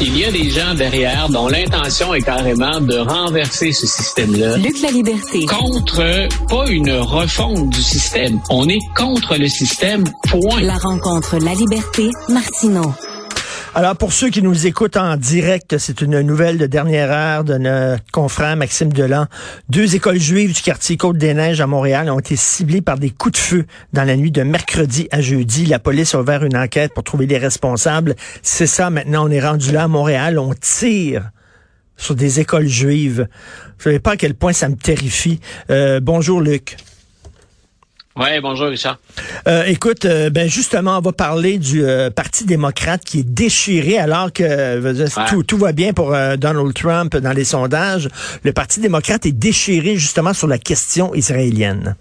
Il y a des gens derrière dont l'intention est carrément de renverser ce système-là. Luc la liberté. Contre, pas une refonte du système. On est contre le système, point. La rencontre La Liberté, Martineau. Alors, pour ceux qui nous écoutent en direct, c'est une nouvelle de dernière heure de notre confrère Maxime Delan. Deux écoles juives du quartier Côte-des-Neiges à Montréal ont été ciblées par des coups de feu dans la nuit de mercredi à jeudi. La police a ouvert une enquête pour trouver les responsables. C'est ça, maintenant, on est rendu là à Montréal. On tire sur des écoles juives. Vous savez pas à quel point ça me terrifie. Euh, bonjour, Luc. Oui, bonjour Richard. Euh, écoute, euh, ben justement, on va parler du euh, Parti démocrate qui est déchiré alors que tout, tout, va bien pour Donald Trump dans les sondages. Le Parti démocrate est déchiré justement sur la question israélienne.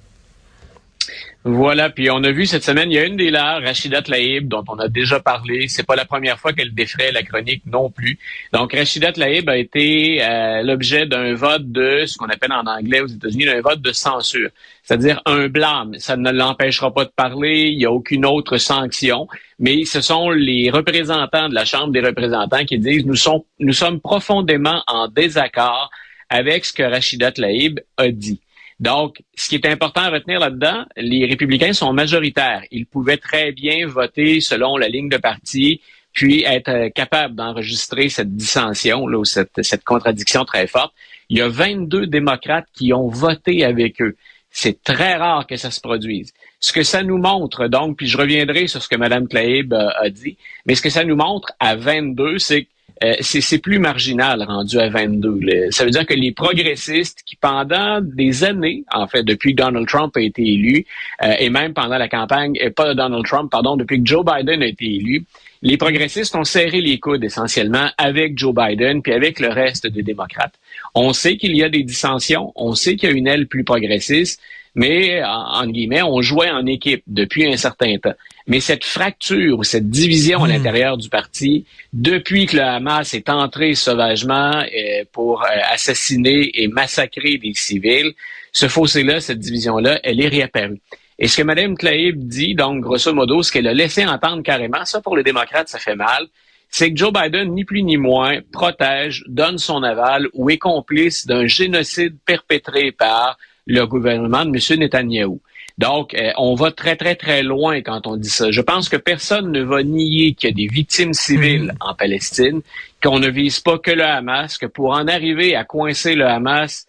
Voilà, puis on a vu cette semaine, il y a une des là, Rachida Tlaib, dont on a déjà parlé. C'est pas la première fois qu'elle défrait la chronique non plus. Donc, Rachida Tlaib a été euh, l'objet d'un vote de ce qu'on appelle en anglais aux États-Unis un vote de censure, c'est-à-dire un blâme. Ça ne l'empêchera pas de parler. Il n'y a aucune autre sanction. Mais ce sont les représentants de la Chambre des représentants qui disent nous sommes nous sommes profondément en désaccord avec ce que Rachida Tlaib a dit. Donc, ce qui est important à retenir là-dedans, les républicains sont majoritaires. Ils pouvaient très bien voter selon la ligne de parti, puis être euh, capables d'enregistrer cette dissension, là, ou cette, cette contradiction très forte. Il y a 22 démocrates qui ont voté avec eux. C'est très rare que ça se produise. Ce que ça nous montre, donc, puis je reviendrai sur ce que Mme Tlaib euh, a dit, mais ce que ça nous montre à 22, c'est que euh, c'est plus marginal rendu à 22. Ça veut dire que les progressistes qui, pendant des années, en fait, depuis que Donald Trump a été élu, euh, et même pendant la campagne, et pas Donald Trump, pardon, depuis que Joe Biden a été élu, les progressistes ont serré les coudes essentiellement avec Joe Biden puis avec le reste des démocrates. On sait qu'il y a des dissensions, on sait qu'il y a une aile plus progressiste, mais en, guillemets, on jouait en équipe depuis un certain temps. Mais cette fracture ou cette division à hmm. l'intérieur du parti, depuis que le Hamas est entré sauvagement euh, pour euh, assassiner et massacrer des civils, ce fossé-là, cette division-là, elle est réapparue. Et ce que Mme Tlaib dit, donc, grosso modo, ce qu'elle a laissé entendre carrément, ça pour les démocrates, ça fait mal, c'est que Joe Biden, ni plus ni moins, protège, donne son aval ou est complice d'un génocide perpétré par le gouvernement de M. Netanyahou. Donc, euh, on va très, très, très loin quand on dit ça. Je pense que personne ne va nier qu'il y a des victimes civiles mhm. en Palestine, qu'on ne vise pas que le Hamas, que pour en arriver à coincer le Hamas,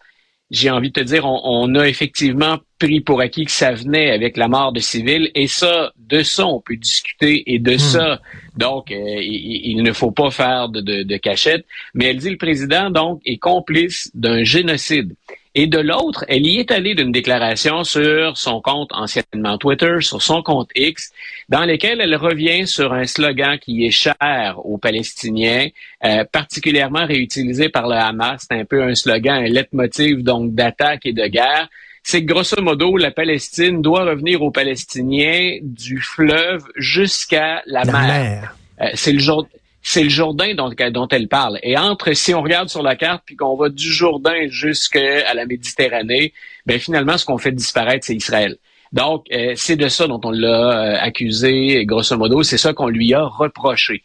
j'ai envie de te dire, on, a effectivement pris pour acquis que ça venait avec la mort de civils, et ça, de ça, on peut discuter, et de mhm. ça, donc, euh, il, ne faut pas faire de, de, de cachette. Mais elle dit, le président, donc, est complice d'un génocide. Et de l'autre, elle y est allée d'une déclaration sur son compte anciennement Twitter, sur son compte X, dans lequel elle revient sur un slogan qui est cher aux Palestiniens, euh, particulièrement réutilisé par le Hamas. C'est un peu un slogan, un leitmotiv donc d'attaque et de guerre. C'est que grosso modo, la Palestine doit revenir aux Palestiniens du fleuve jusqu'à la, mer. Euh, c'est le jour c'est le Jourdain dont, elle parle. Et entre, si on regarde sur la carte, puis qu'on va du Jourdain jusqu'à la Méditerranée, ben finalement, ce qu'on fait disparaître, c'est Israël. Donc, euh, c'est de ça dont on l'a euh, accusé, grosso modo, c'est ça qu'on lui a reproché.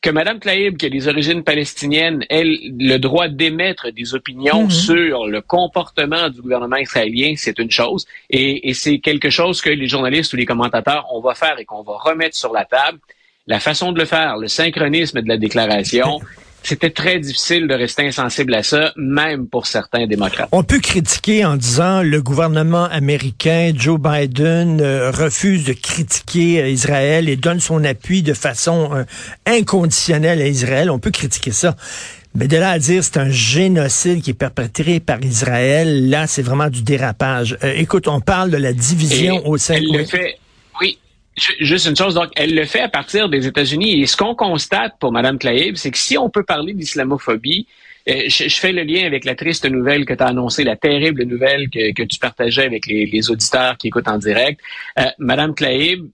Que Mme Tlaib, qui a des origines palestiniennes, ait le droit d'émettre des opinions mm-hmm. sur le comportement du gouvernement israélien, c'est une chose. Et, et c'est quelque chose que les journalistes ou les commentateurs, on va faire et qu'on va remettre sur la table la façon de le faire, le synchronisme de la déclaration, c'était très difficile de rester insensible à ça, même pour certains démocrates. On peut critiquer en disant le gouvernement américain, Joe Biden, euh, refuse de critiquer euh, Israël et donne son appui de façon euh, inconditionnelle à Israël. On peut critiquer ça. Mais de là à dire c'est un génocide qui est perpétré par Israël, là, c'est vraiment du dérapage. écoute, on parle de la division au sein... de... oui, Juste une chose, donc, elle le fait à partir des États-Unis. Et ce qu'on constate pour Mme Tlaib, c'est que si on peut parler d'islamophobie, euh, je, fais le lien avec la triste nouvelle que tu as annoncée, la terrible nouvelle que, tu partageais avec les, auditeurs qui écoutent en direct. Euh, Madame Tlaib,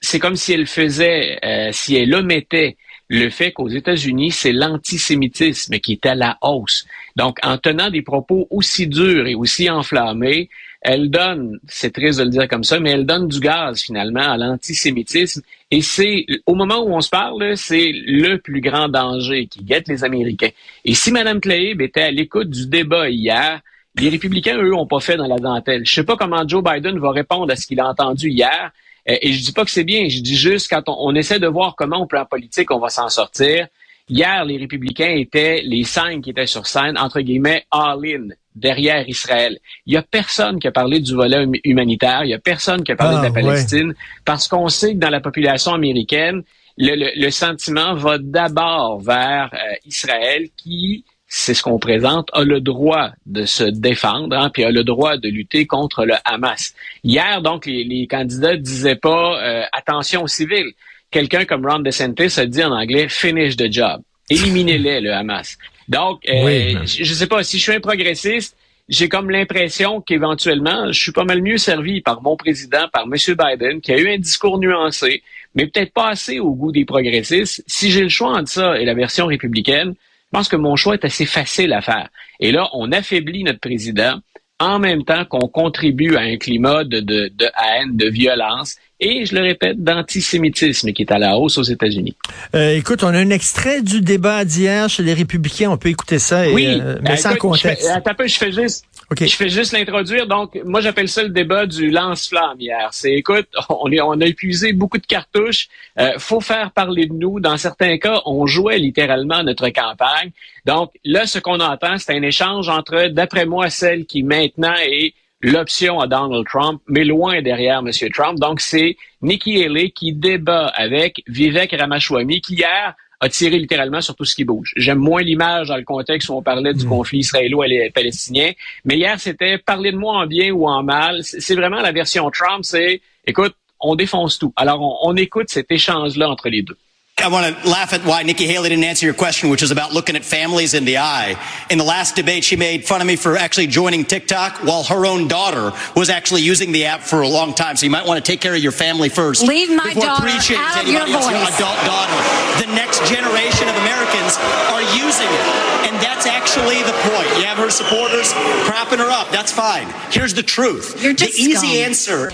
c'est comme si elle faisait, euh, si elle omettait le fait qu'aux États-Unis, c'est l'antisémitisme qui est à la hausse. Donc, en tenant des propos aussi durs et aussi enflammés, elle donne, c'est triste de le dire comme ça, mais elle donne du gaz finalement à l'antisémitisme. Et c'est, au moment où on se parle, c'est le plus grand danger qui guette les Américains. Et si Mme Tlaib était à l'écoute du débat hier, les républicains, eux, ont pas fait dans la dentelle. Je sais pas comment Joe Biden va répondre à ce qu'il a entendu hier. Euh, et je dis pas que c'est bien. Je dis juste quand on, essaie de voir comment au plan politique on va s'en sortir. Hier, les républicains étaient les cinq qui étaient sur scène, entre guillemets, all-in derrière Israël. Il y a personne qui a parlé du volet hum, humanitaire, il y a personne qui a parlé de la ah, Palestine, parce qu'on sait que dans la population américaine, le, sentiment va d'abord vers euh, Israël qui c'est ce qu'on présente, a le droit de se défendre, hein, puis a le droit de lutter contre le Hamas. Hier, donc, les, les candidats disaient pas euh, attention aux civils. Quelqu'un comme Ron DeSantis a dit en anglais finish the job, éliminez-les le Hamas. Donc, euh, je, ne sais pas si je suis un progressiste. J'ai comme l'impression qu'éventuellement, je suis pas mal mieux servi par mon président, par M. Biden, qui a eu un discours nuancé, mais peut-être pas assez au goût des progressistes. Si j'ai le choix entre ça et la version républicaine, je pense que mon choix est assez facile à faire. Et là, on affaiblit notre président en même temps qu'on contribue à un climat de, de, de, haine, de violence et, je le répète, d'antisémitisme qui est à la hausse aux États-Unis. Euh, écoute, on a un extrait du débat d'hier chez les Républicains. On peut écouter ça, et, oui. Euh, mais sans contexte. Je fais, peu, je fais juste je fais juste l'introduire. Donc, moi, j'appelle ça le débat du lance-flamme hier. C'est, écoute, on, est, on a épuisé beaucoup de cartouches. Euh, faut faire parler de nous. Dans certains cas, on jouait littéralement notre campagne. Donc, là, ce qu'on entend, c'est un échange entre, d'après moi, celle qui maintenant est l'option à Donald Trump, mais loin derrière M. Trump. Donc, c'est Nikki Haley qui débat avec Vivek Ramaswamy, qui hier a tiré littéralement sur tout ce qui bouge. J'aime moins l'image dans le contexte où on parlait du hmm. conflit israélo-palestinien, mais hier, c'était parler de moi en bien ou en mal. C'est vraiment la version Trump, c'est, écoute, on défonce tout. Alors, on écoute cet échange-là entre les deux. I want to laugh at why Nikki Haley didn't answer your question, which is about looking at families in the eye. In the last debate, she made fun of me for actually joining TikTok while her own daughter was actually using the app for a long time. So you might want to take care of your family first. Leave my daughter out of your voice. Your adult daughter. The next generation of Americans are using it. And that's actually the point. You have her supporters propping her up. That's fine. Here's the truth. You're just the easy answer.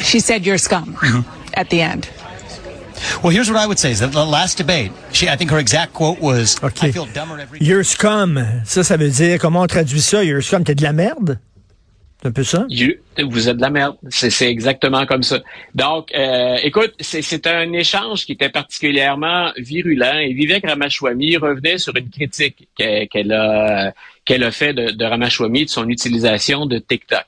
She said you're scum mm-hmm. at the end. Well, here's what I would say: is that the last debate, she, I think her exact quote was, okay. "I feel dumber every." You're scum. Ça, ça veut dire comment on traduit ça? You're scum, t'es de la merde? Un peu ça? vous êtes de la merde. C'est exactement comme ça. Donc, euh, écoute, c'est un échange qui était particulièrement virulent et Vivek Ramaswamy revenait sur une critique qu'elle a qu'elle a fait de, de Ramaswamy de son utilisation de TikTok.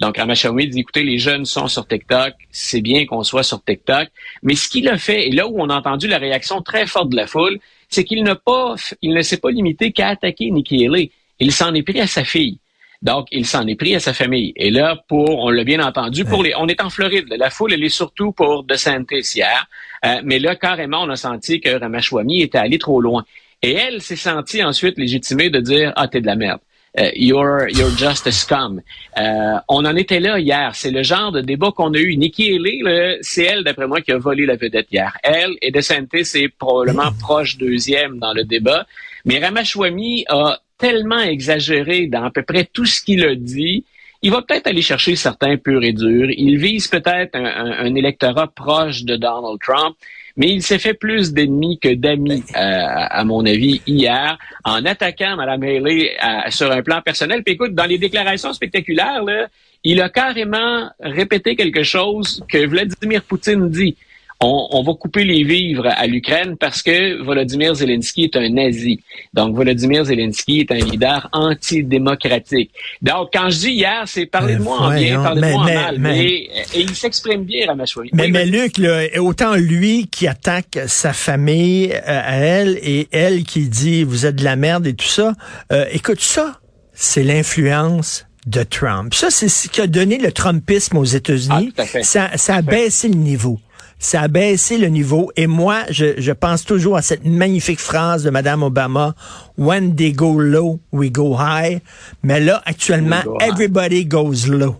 Donc, Ramaswamy dit, écoutez, les jeunes sont sur TikTok, c'est bien qu'on soit sur TikTok, mais ce qu'il a fait, et là où on a entendu la réaction très forte de la foule, c'est qu'il n'a pas, il ne s'est pas limité qu'à attaquer Nikki Haley. Il s'en est pris à sa fille. Donc, il s'en est pris à sa famille. Et là, pour, on l'a bien entendu, pour les, on est en Floride. La foule, elle est surtout pour DeSantis hier. Euh, mais là, carrément, on a senti que Ramaswamy était allé trop loin. Et elle s'est sentie ensuite légitimée de dire, ah, t'es de la merde. Uh, you're, you're just a scum. Euh, on en était là hier. C'est le genre de débat qu'on a eu. Nikki Haley, c'est elle, d'après moi, qui a volé la vedette hier. Elle et DeSantis c'est probablement proche deuxième dans le débat. Mais Ramaswamy a tellement exagéré dans à peu près tout ce qu'il a dit. Il va peut-être aller chercher certains purs et durs. Il vise peut-être un, électorat proche de Donald Trump mais il s'est fait plus d'ennemis que d'amis, euh, à mon avis, hier, en attaquant Mme Haley euh, sur un plan personnel. Puis écoute, dans les déclarations spectaculaires, là, il a carrément répété quelque chose que Vladimir Poutine dit on, va couper les vivres à l'Ukraine parce que Volodymyr Zelensky est un nazi. Donc, Volodymyr Zelensky est un leader antidémocratique. Donc, quand je dis hier, c'est parler de moi en bien, parler de moi en mal. Mais, et il s'exprime bien, Ramachouari. Mais, mais Luc, là, autant lui qui attaque sa famille euh, à elle et elle qui dit vous êtes de la merde et tout ça, euh, écoute ça, c'est l'influence de Trump. Ça, c'est ce qui a donné le Trumpisme aux États-Unis. Ah, ça, ça a baissé le niveau ça a baissé le niveau. Et moi, je, je pense toujours à cette magnifique phrase de Madame Obama, When they go low, we go high. Mais là, actuellement, everybody goes low.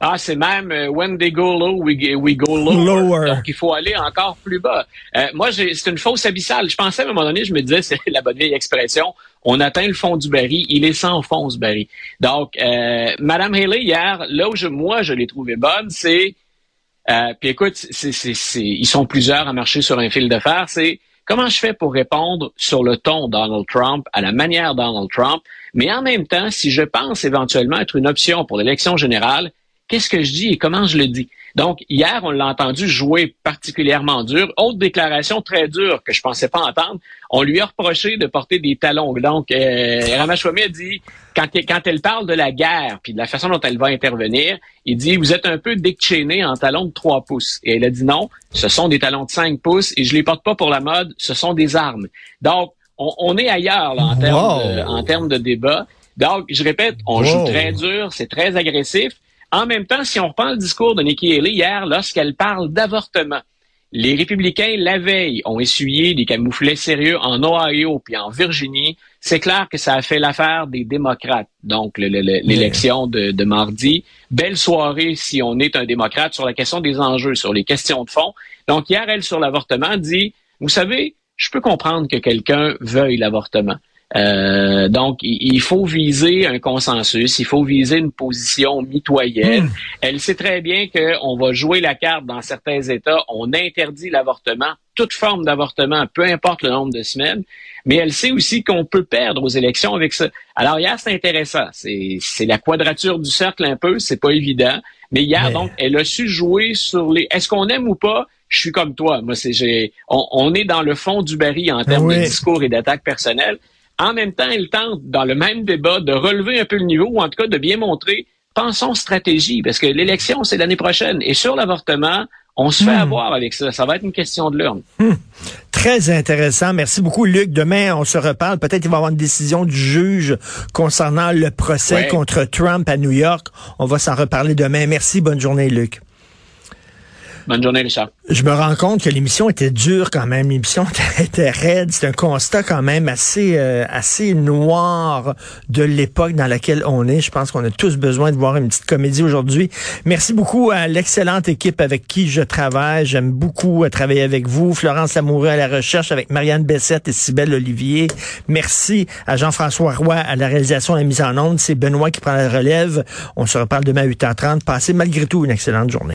ah, c'est même euh, when they go low, we, we go lower. Donc, il faut aller encore plus bas. Euh, moi, c'est une fausse abyssale. Je pensais à un moment donné, je me disais, c'est la bonne vieille expression, on atteint le fond du baril, il est sans fond ce baril. Donc, euh, Madame Haley, hier, là où je, moi, je l'ai trouvé bonne, c'est, euh, puis écoute, c'est, ils sont plusieurs à marcher sur un fil de fer, c'est comment je fais pour répondre sur le ton Donald Trump, à la manière Donald Trump, mais en même temps, si je pense éventuellement être une option pour l'élection générale, qu'est-ce que je dis et comment je le dis? Donc, hier, on l'a entendu jouer particulièrement dur. Autre déclaration très dure que je pensais pas entendre, on lui a reproché de porter des talons. Donc, euh, a dit, quand, quand elle parle de la guerre, puis de la façon dont elle va intervenir, il dit, vous êtes un peu Dick en talons de 3 pouces. Et elle a dit non, ce sont des talons de 5 pouces et je les porte pas pour la mode, ce sont des armes. Donc, on, est ailleurs là, en termes de, en termes de débat. Donc, je répète, on joue très dur, c'est très agressif. En même temps, si on reprend le discours de Nikki Haley hier, lorsqu'elle parle d'avortement, les républicains, la veille, ont essuyé des camouflets sérieux en Ohio puis en Virginie. C'est clair que ça a fait l'affaire des démocrates. Donc, l'élection de, de, mardi. Belle soirée si on est un démocrate sur la question des enjeux, sur les questions de fond. Donc, hier, elle, sur l'avortement, dit, vous savez, je peux comprendre que quelqu'un veuille l'avortement. Euh, donc, il faut viser un consensus, il faut viser une position mitoyenne. Hmm. Elle sait très bien qu'on va jouer la carte dans certains États, on interdit l'avortement, toute forme d'avortement, peu importe le nombre de semaines, mais elle sait aussi qu'on peut perdre aux élections avec ça. Alors hier, c'est intéressant, c'est la quadrature du cercle un peu, c'est pas évident, mais hier, donc, elle a su jouer sur les... Est-ce qu'on aime ou pas? Je suis comme toi. Moi, c'est, on, on, est dans le fond du baril en termes de discours et d'attaque personnelle. En même temps, il tente, dans le même débat, de relever un peu le niveau, ou en tout cas de bien montrer, pensons stratégie, parce que l'élection, c'est l'année prochaine. Et sur l'avortement, on se fait hmm. avoir avec ça. Ça va être une question de l'urne. Hmm. Très intéressant. Merci beaucoup, Luc. Demain, on se reparle. Peut-être qu'il va y avoir une décision du juge concernant le procès contre Trump à New York. On va s'en reparler demain. Merci. Bonne journée, Luc. Bonne journée, Richard. Je me rends compte que l'émission était dure quand même. L'émission était raide. C'est un constat quand même assez, euh, assez noir de l'époque dans laquelle on est. Je pense qu'on a tous besoin de voir une petite comédie aujourd'hui. Merci beaucoup à l'excellente équipe avec qui je travaille. J'aime beaucoup travailler avec vous. Florence Lamoureux à la recherche avec Marianne Bessette et Sybelle Olivier. Merci à Jean-François Roy à la réalisation et la mise en onde. C'est Benoît qui prend la relève. On se reparle demain à 8h30. Passez malgré tout une excellente journée.